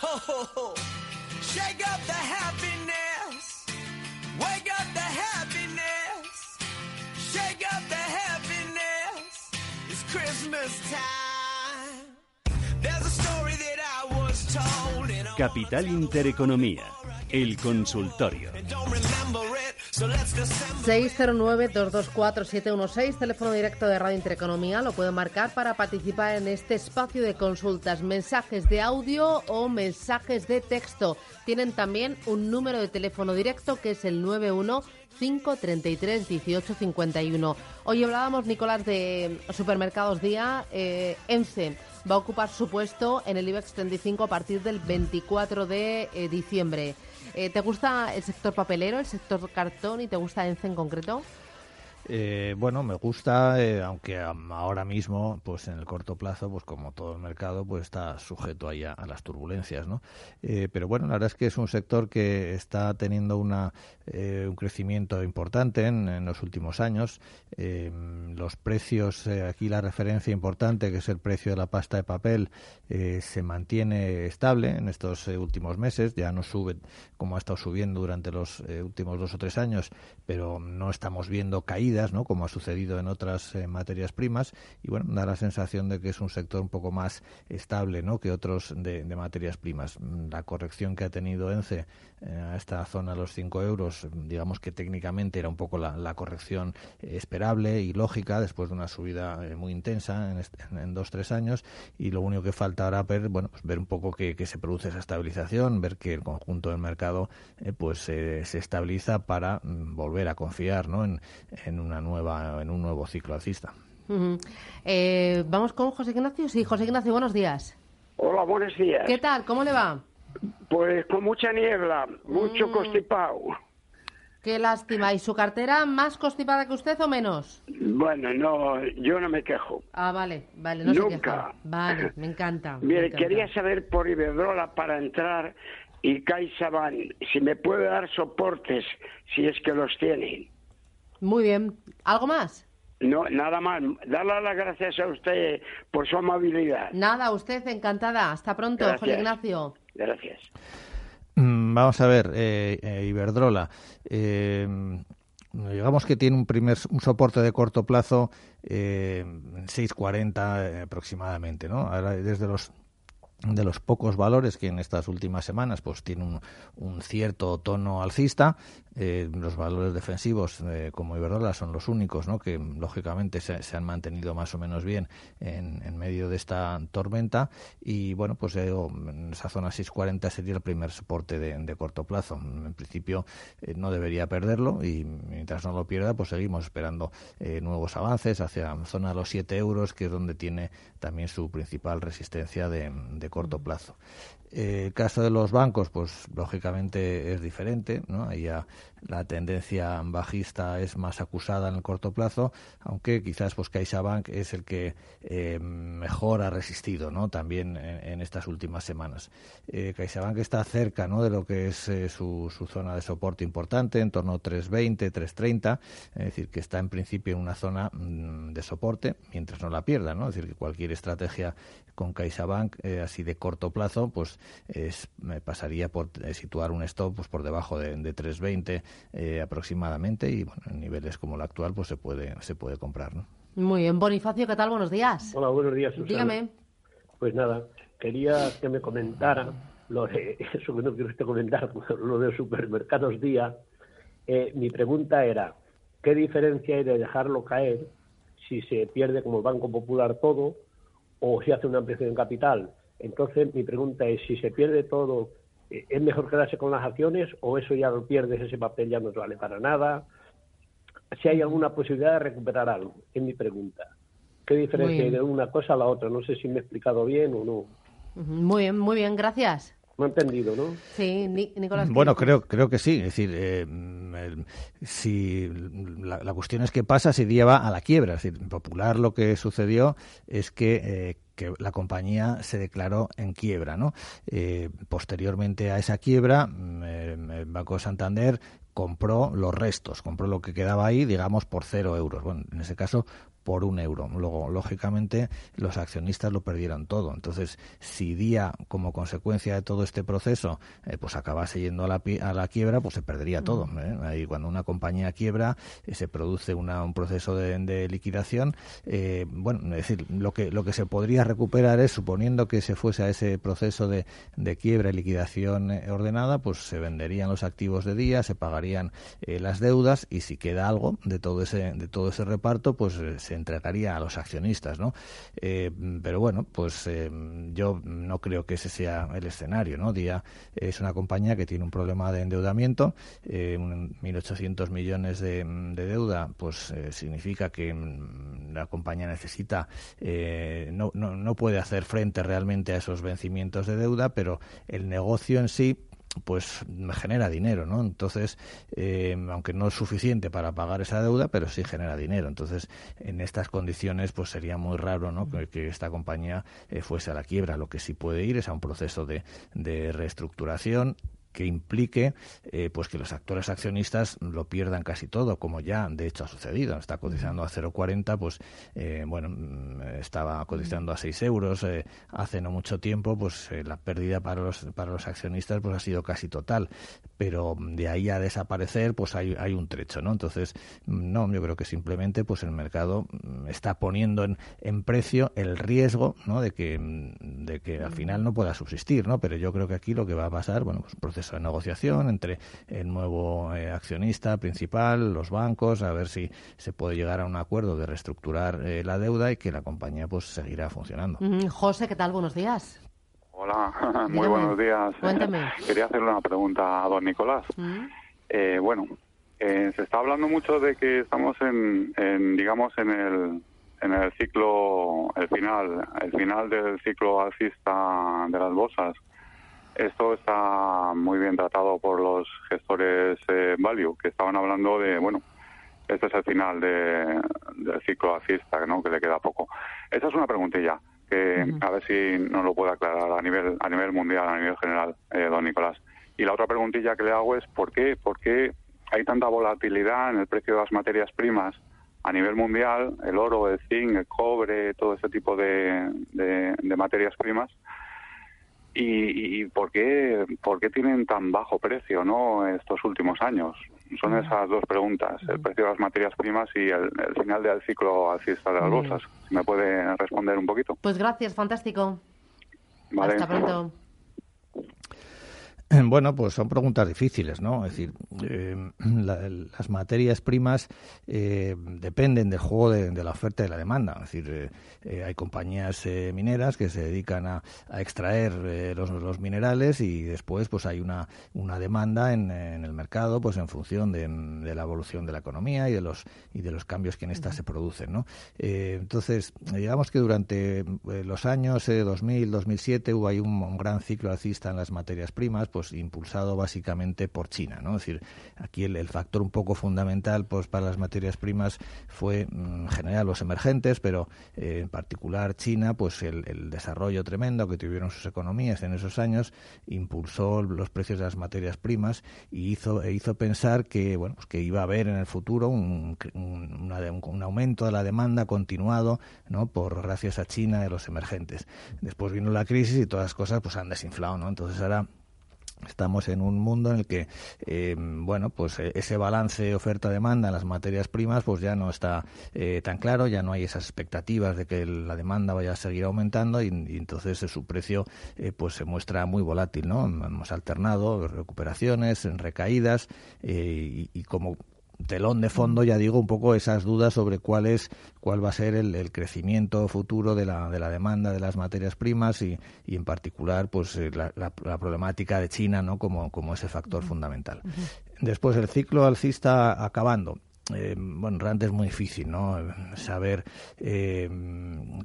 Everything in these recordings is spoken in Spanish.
Shake up the happiness. Wake up the happiness. Shake up the happiness. It's Christmas time. There's a story that I was told. Capital Intereconomía, el consultorio. 609-224-716, teléfono directo de Radio Intereconomía. Lo pueden marcar para participar en este espacio de consultas, mensajes de audio o mensajes de texto. Tienen también un número de teléfono directo que es el 91 533 1851. Hoy hablábamos, Nicolás, de supermercados día. Eh, ENCE va a ocupar su puesto en el IBEX 35 a partir del 24 de eh, diciembre. Eh, ¿Te gusta el sector papelero, el sector cartón y te gusta ENCE en concreto? Eh, bueno, me gusta, eh, aunque ahora mismo, pues en el corto plazo, pues como todo el mercado, pues está sujeto ahí a, las turbulencias, ¿no? Eh, pero bueno, la verdad es que es un sector que está teniendo una, eh, un crecimiento importante en, en los últimos años. Los precios, aquí la referencia importante, que es el precio de la pasta de papel, se mantiene estable en estos últimos meses. Ya no sube como ha estado subiendo durante los últimos dos o tres años, pero no estamos viendo caídas, Como ha sucedido en otras eh, materias primas. Y bueno, da la sensación de que es un sector un poco más estable, ¿no? Que otros de, materias primas. La corrección que ha tenido ENCE eh, a esta zona de los 5 euros, digamos que técnicamente era un poco la, corrección eh, esperable y lógica después de una subida muy intensa en, est- en, dos tres años y lo único que falta ahora ver bueno pues ver un poco que, que se produce esa estabilización ver que el conjunto del mercado eh, pues eh, se estabiliza para mm, volver a confiar ¿no? en, en una nueva en un nuevo ciclo alcista Ujú. Eh, Vamos con José Ignacio. Sí, José Ignacio, buenos días. Hola, buenos días. ¿Qué tal? ¿Cómo le va? Pues con mucha niebla, mucho Mm. constipado. Qué lástima. ¿Y su cartera más constipada que usted o menos? Bueno, no, yo no me quejo. Ah, vale, vale, no se Nunca. queja. Vale, me encanta. me Mire, encanta. quería saber por Iberdrola para entrar y CaixaBank, si me puede dar soportes, si es que los tienen. Muy bien. ¿Algo más? No, nada más. Darle las gracias a usted por su amabilidad. Nada, usted encantada. Hasta pronto, Gracias. José Ignacio. Gracias. Mm, Vamos a ver, eh, eh, Iberdrola. eh, digamos que tiene un primer un soporte de corto plazo eh, en 6.40 eh, aproximadamente, ¿no? Ahora, desde los de los pocos valores que en estas últimas semanas pues tiene un, un cierto tono alcista eh, los valores defensivos eh, como Iberdrola son los únicos ¿no? que lógicamente se, han mantenido más o menos bien en, en medio de esta tormenta y bueno pues eh, en esa zona 640 sería el primer soporte de, corto plazo en principio eh, no debería perderlo y mientras no lo pierda pues seguimos esperando nuevos avances hacia la zona de los 7 euros que es donde tiene también su principal resistencia de, corto plazo. El caso de los bancos, pues lógicamente es diferente, ¿no? Ahí ya la tendencia bajista es más acusada en el corto plazo, aunque quizás pues CaixaBank es el que eh, mejor ha resistido, ¿no? También en, estas últimas semanas. Eh, CaixaBank está cerca, ¿no? De lo que es eh, su, su zona de soporte importante, en torno a 320, 330, es decir, que está en principio en una zona mm, de soporte mientras no la pierda, ¿no? Es decir, que cualquier estrategia con CaixaBank eh, así de corto plazo, pues es, me pasaría por eh, situar un stop pues por debajo de, de 320 eh, aproximadamente y bueno, en niveles como el actual pues se puede se puede comprar, ¿no? Muy bien. Bonifacio, ¿qué tal? Buenos días. Hola, buenos días, Susana. Dígame. Pues nada, quería que me comentara lo de eso que no quiero usted comentar, lo de supermercados día. Eh, mi pregunta era, ¿qué diferencia hay de dejarlo caer si se pierde como el Banco Popular todo o si hace una ampliación en capital? Entonces, mi pregunta es, si se pierde todo, eh, ¿es mejor quedarse con las acciones o eso ya lo pierdes, ese papel ya no te vale para nada? Si hay alguna posibilidad de recuperar algo, es mi pregunta. ¿Qué diferencia hay de una cosa a la otra? No sé si me he explicado bien o no. Muy bien, muy bien, gracias. Me he entendido, ¿no? Sí, Ni- Nicolás. ¿qué Bueno, creo, creo que sí. Es decir, eh, el- si la, la cuestión es qué pasa si lleva a la quiebra. Es decir, en Popular lo que sucedió es que, eh, que la compañía se declaró en quiebra. ¿no? Eh, posteriormente a esa quiebra, mm, eh, el Banco Santander compró los restos, compró lo que quedaba ahí, digamos, por cero euros. Bueno, en ese caso, por un euro. Luego, lógicamente, los accionistas lo perdieron todo. Entonces, si Día, como consecuencia de todo este proceso, eh, pues acabase yendo a la, a la quiebra, pues se perdería todo. ¿eh? Ahí cuando una compañía quiebra, eh, se produce una, un proceso de, de liquidación. bueno, es decir, lo que, lo que se podría recuperar es, suponiendo que se fuese a ese proceso de, de quiebra y liquidación ordenada, pues se venderían los activos de Día, se pagarían las deudas y si queda algo de todo ese, de todo ese reparto, pues se entregaría a los accionistas, ¿no? pero bueno, pues yo no creo que ese sea el escenario, ¿no? Día es una compañía que tiene un problema de endeudamiento, eh, 1.800 millones de, deuda, pues eh, significa que mm, la compañía necesita, eh, no, no, no puede hacer frente realmente a esos vencimientos de deuda, pero el negocio en sí pues genera dinero, ¿no? Entonces, eh, aunque no es suficiente para pagar esa deuda, pero sí genera dinero. Entonces, en estas condiciones, pues sería muy raro, ¿no? Que, esta compañía eh, fuese a la quiebra. Lo que sí puede ir es a un proceso de, de reestructuración que implique eh, pues que los actores accionistas lo pierdan casi todo, como ya de hecho ha sucedido. Está cotizando a 0,40, pues eh, bueno, mm, estaba cotizando a 6 euros eh, hace no mucho tiempo, pues la pérdida para los, para los accionistas pues ha sido casi total. Pero de ahí a desaparecer, pues hay, hay un trecho, ¿no? Entonces, mm, no, yo creo que simplemente pues el mercado mm, está poniendo en, en precio el riesgo, ¿no? De que, de que al final no pueda subsistir, ¿no? Pero yo creo que aquí lo que va a pasar, bueno, pues un de negociación entre el nuevo eh, accionista principal, los bancos, a ver si se puede llegar a un acuerdo de reestructurar eh, la deuda y que la compañía pues seguirá funcionando. Mm, José, ¿qué tal? Buenos días. Hola, muy buenos días. Cuéntame. quería hacerle una pregunta a don Nicolás. Mm. Eh, bueno, se está hablando mucho de que estamos en, en, digamos, en el en el ciclo, el final, el final del ciclo alcista de las bolsas. Esto está muy bien tratado por los gestores eh, value, que estaban hablando de, bueno, este es el final de, del ciclo alcista, ¿no? que le queda poco. Esa es una preguntilla que a ver si nos lo puede aclarar a nivel a nivel mundial, a nivel general, eh, don Nicolás. Y la otra preguntilla que le hago es ¿por qué, por qué hay tanta volatilidad en el precio de las materias primas a nivel mundial, el oro, el zinc, el cobre, todo ese tipo de, de materias primas? Y, por qué por qué tienen tan bajo precio no estos últimos años. Son esas dos preguntas el precio de las materias primas y el, final del ciclo alcista de las bolsas. Si me puede responder un poquito. Pues gracias fantástico. Hasta pronto Bueno, pues son preguntas difíciles, ¿no? Es decir, eh, las materias primas eh, dependen del juego de, la oferta y de la demanda. Es decir, eh, hay compañías mineras que se dedican a, extraer los, minerales y después pues hay una, una demanda en, el mercado pues en función de, la evolución de la economía y de los y de los cambios que en esta se producen, ¿no? entonces, digamos que durante los años 2000, 2007 hubo ahí un, un gran ciclo alcista en las materias primas, pues impulsado básicamente por China, ¿no? Es decir, aquí el, factor un poco fundamental pues para las materias primas fue mm, en general los emergentes, pero eh, en particular China, pues el, desarrollo tremendo que tuvieron sus economías en esos años impulsó los precios de las materias primas y hizo e hizo pensar que bueno pues que iba a haber en el futuro un, aumento de la demanda continuado, ¿no? Por gracias a China y los emergentes. Después vino la crisis y todas las cosas pues han desinflado, ¿no? Entonces ahora Estamos en un mundo en el que, eh, bueno, pues eh, ese balance oferta-demanda en las materias primas, pues ya no está eh, tan claro, ya no hay esas expectativas de que la demanda vaya a seguir aumentando y, entonces su precio, pues se muestra muy volátil, ¿no? Hemos alternado recuperaciones, recaídas y como telón de fondo, ya digo, un poco esas dudas sobre cuál es, cuál va a ser el, crecimiento futuro de la, de la demanda de las materias primas y, y en particular, pues eh, la, la, problemática de China, ¿no? Como, como ese factor fundamental. Después el ciclo alcista acabando. Eh, bueno, realmente es muy difícil ¿no? saber eh,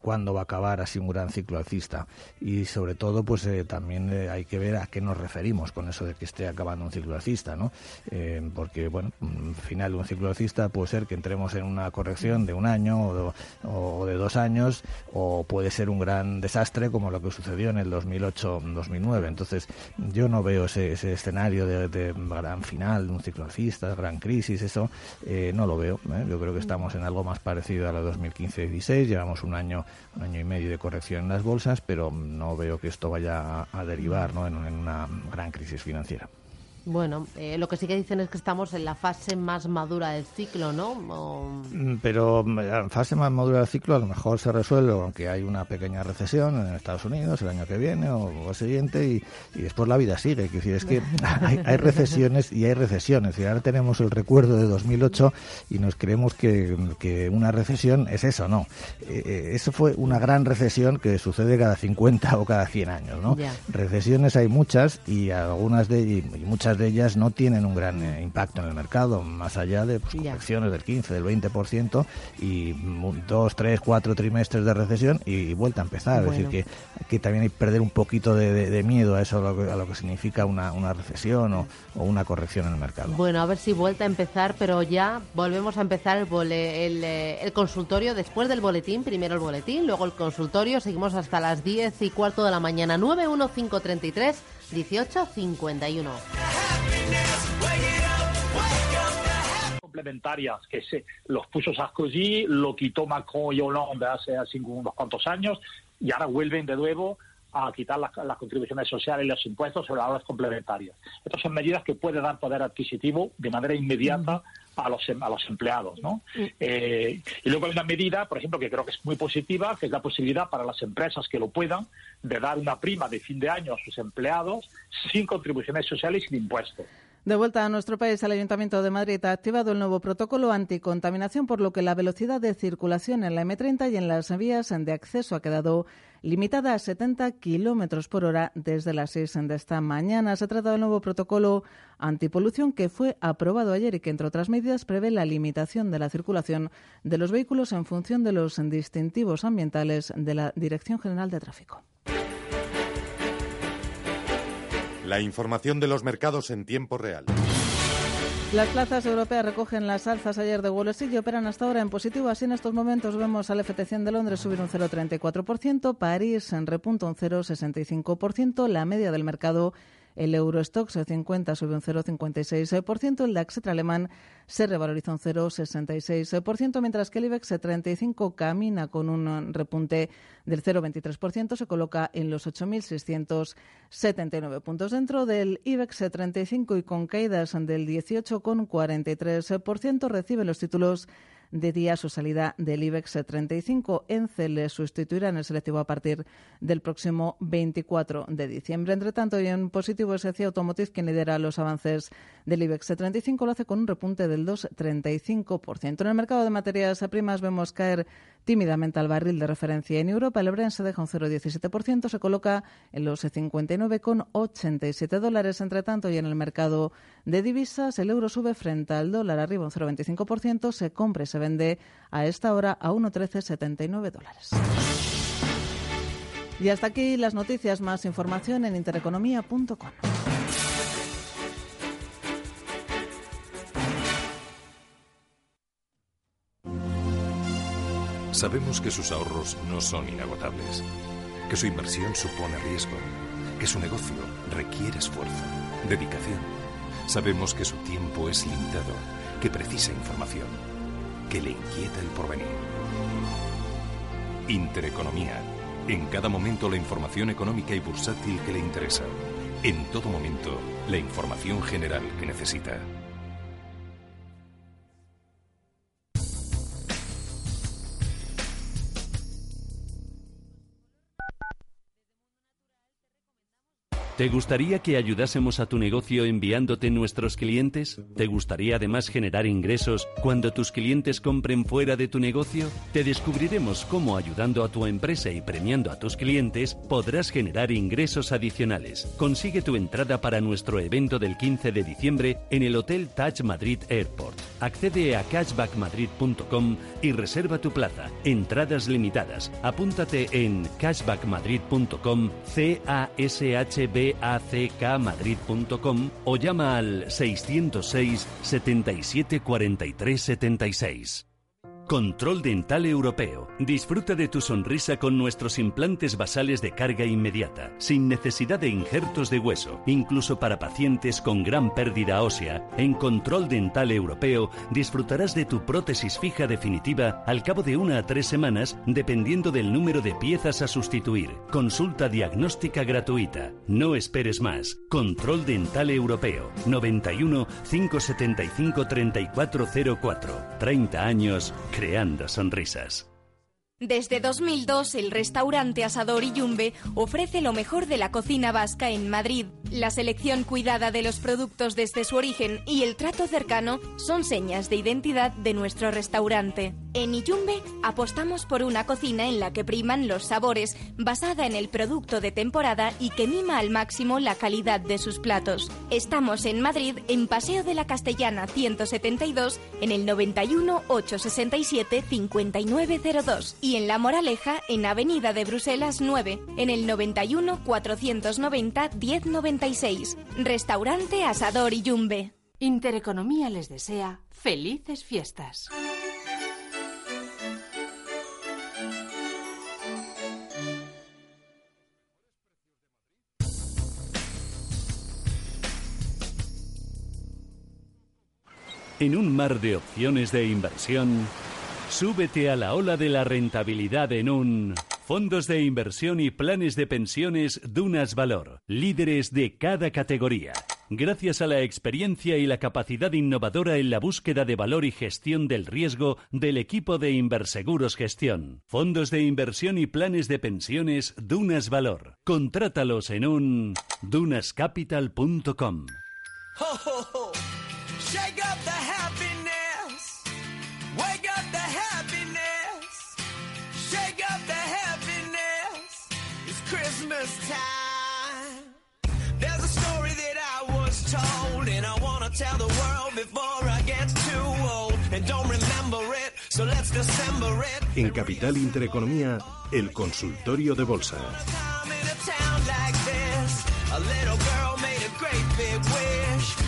cuándo va a acabar así un gran ciclo alcista y sobre todo pues eh, también eh, hay que ver a qué nos referimos con eso de que esté acabando un ciclo alcista ¿no? porque bueno, al final de un ciclo alcista puede ser que entremos en una corrección de un año o de, dos años o puede ser un gran desastre como lo que sucedió en el 2008-2009 entonces yo no veo ese, ese escenario de, de, gran final de un ciclo alcista, gran crisis, eso eh, No lo veo. ¿eh? Yo creo que estamos en algo más parecido a la 2015-16. Llevamos un año, un año y medio de corrección en las bolsas, pero no veo que esto vaya a, derivar ¿no? en una gran crisis financiera. Bueno, eh, lo que sí que dicen es que estamos en la fase más madura del ciclo, ¿no? Mm, pero la fase más madura del ciclo a lo mejor se resuelve aunque hay una pequeña recesión en Estados Unidos el año que viene o, el siguiente y, después la vida sigue. Es decir, es que hay, recesiones y hay recesiones. Y ahora tenemos el recuerdo de 2008 y nos creemos que, una recesión es eso, ¿no? Eh, eh, eso fue una gran recesión que sucede cada 50 o cada 100 años, ¿no? Recesiones hay muchas y algunas de y muchas de ellas no tienen un gran eh, impacto en el mercado, más allá de pues, correcciones del 15, del 20% y dos, tres, cuatro trimestres de recesión y, vuelta a empezar. Es decir, que, que también hay que perder un poquito de, miedo a eso, a lo que, significa una, una recesión o, una corrección en el mercado. Bueno, a ver si vuelta a empezar, pero ya volvemos a empezar el, el, eh, el consultorio después del boletín. Primero el boletín, luego el consultorio. Seguimos hasta las 10 y cuarto de la mañana. 91533 1851. Complementarias que se los puso Sarkozy, lo quitó Macron y Hollande hace, hace unos cuantos años y ahora vuelven de nuevo a quitar las, contribuciones sociales y los impuestos sobre las horas complementarias. Estas son medidas que pueden dar poder adquisitivo de manera inmediata a los, em, a los empleados. ¿no? Eh, y luego hay una medida, por ejemplo, que creo que es muy positiva, que es la posibilidad para las empresas que lo puedan de dar una prima de fin de año a sus empleados sin contribuciones sociales y sin impuestos. De vuelta a nuestro país, el Ayuntamiento de Madrid ha activado el nuevo protocolo anticontaminación, por lo que la velocidad de circulación en la M30 y en las vías de acceso ha quedado limitada a 70 kilómetros por hora desde las 6 de esta mañana. Se trata del nuevo protocolo antipolución que fue aprobado ayer y que, entre otras medidas, prevé la limitación de la circulación de los vehículos en función de los distintivos ambientales de la Dirección General de Tráfico. La información de los mercados en tiempo real. Las plazas europeas recogen las alzas ayer de Wall Street y operan hasta ahora en positivo. Así en estos momentos vemos al FT100 de Londres subir un 0,34%, París en repunto un 0,65%, la media del mercado el Eurostox 50 sube un 0,56%, el DAX alemán se revaloriza un 0,66%, mientras que el IBEX 35 camina con un repunte del 0,23%, se coloca en los 8.679 puntos. Dentro del IBEX 35 y con caídas del 18,43%, recibe los títulos de día su salida del IBEX 35. ENCE le sustituirá en el selectivo a partir del próximo 24 de diciembre. Entre tanto, y en positivo es CIA Automotive quien lidera los avances del IBEX 35, lo hace con un repunte del 2,35%. En el mercado de materias primas vemos caer tímidamente al barril de referencia en Europa. El Brent se deja un 0,17%, se coloca en los 59,87 dólares. Entre tanto, y en el mercado de divisas, el euro sube frente al dólar arriba un 0,25%, se compra y se vende a esta hora a 1,1379 dólares. Y hasta aquí las noticias. Más información en intereconomía.com. Sabemos que sus ahorros no son inagotables, que su inversión supone riesgo, que su negocio requiere esfuerzo, dedicación. Sabemos que su tiempo es limitado, que precisa información, que le inquieta el porvenir. Intereconomía. En cada momento la información económica y bursátil que le interesa. En todo momento la información general que necesita. ¿Te gustaría que ayudásemos a tu negocio enviándote nuestros clientes? ¿Te gustaría además generar ingresos cuando tus clientes compren fuera de tu negocio? Te descubriremos cómo ayudando a tu empresa y premiando a tus clientes podrás generar ingresos adicionales. Consigue tu entrada para nuestro evento del 15 de diciembre en el Hotel Touch Madrid Airport. Accede a cashbackmadrid.com y reserva tu plaza. Entradas limitadas. Apúntate en cashbackmadrid.com C A S H B ackmadrid.com o llama al 606 77 43 76. Control Dental Europeo. Disfruta de tu sonrisa con nuestros implantes basales de carga inmediata, sin necesidad de injertos de hueso, incluso para pacientes con gran pérdida ósea. En Control Dental Europeo disfrutarás de tu prótesis fija definitiva al cabo de una a tres semanas, dependiendo del número de piezas a sustituir. Consulta diagnóstica gratuita. No esperes más. Control Dental Europeo. 91 575 3404. 30 años creando sonrisas. Desde 2002, el restaurante Asador Yumbe ofrece lo mejor de la cocina vasca en Madrid. La selección cuidada de los productos desde su origen y el trato cercano son señas de identidad de nuestro restaurante. En Iyumbe apostamos por una cocina en la que priman los sabores, basada en el producto de temporada y que mima al máximo la calidad de sus platos. Estamos en Madrid, en Paseo de la Castellana 172, en el 91 867 5902 y en La Moraleja, en Avenida de Bruselas 9, en el 91 490 1096. Restaurante Asador y Yumbe. Intereconomía les desea felices fiestas. En un mar de opciones de inversión, súbete a la ola de la rentabilidad en un Fondos de inversión y planes de pensiones Dunas Valor, líderes de cada categoría. Gracias a la experiencia y la capacidad innovadora en la búsqueda de valor y gestión del riesgo del equipo de Inverseguros Gestión. Fondos de inversión y planes de pensiones Dunas Valor. Contrátalos en un dunascapital.com. Christmas time. There's a story that I was told, and I want to tell the world before I get too old. And don't remember it, so let's it. En Capital Intereconomía, el consultorio de bolsa. Time in a town like this, a little girl made a great big wish.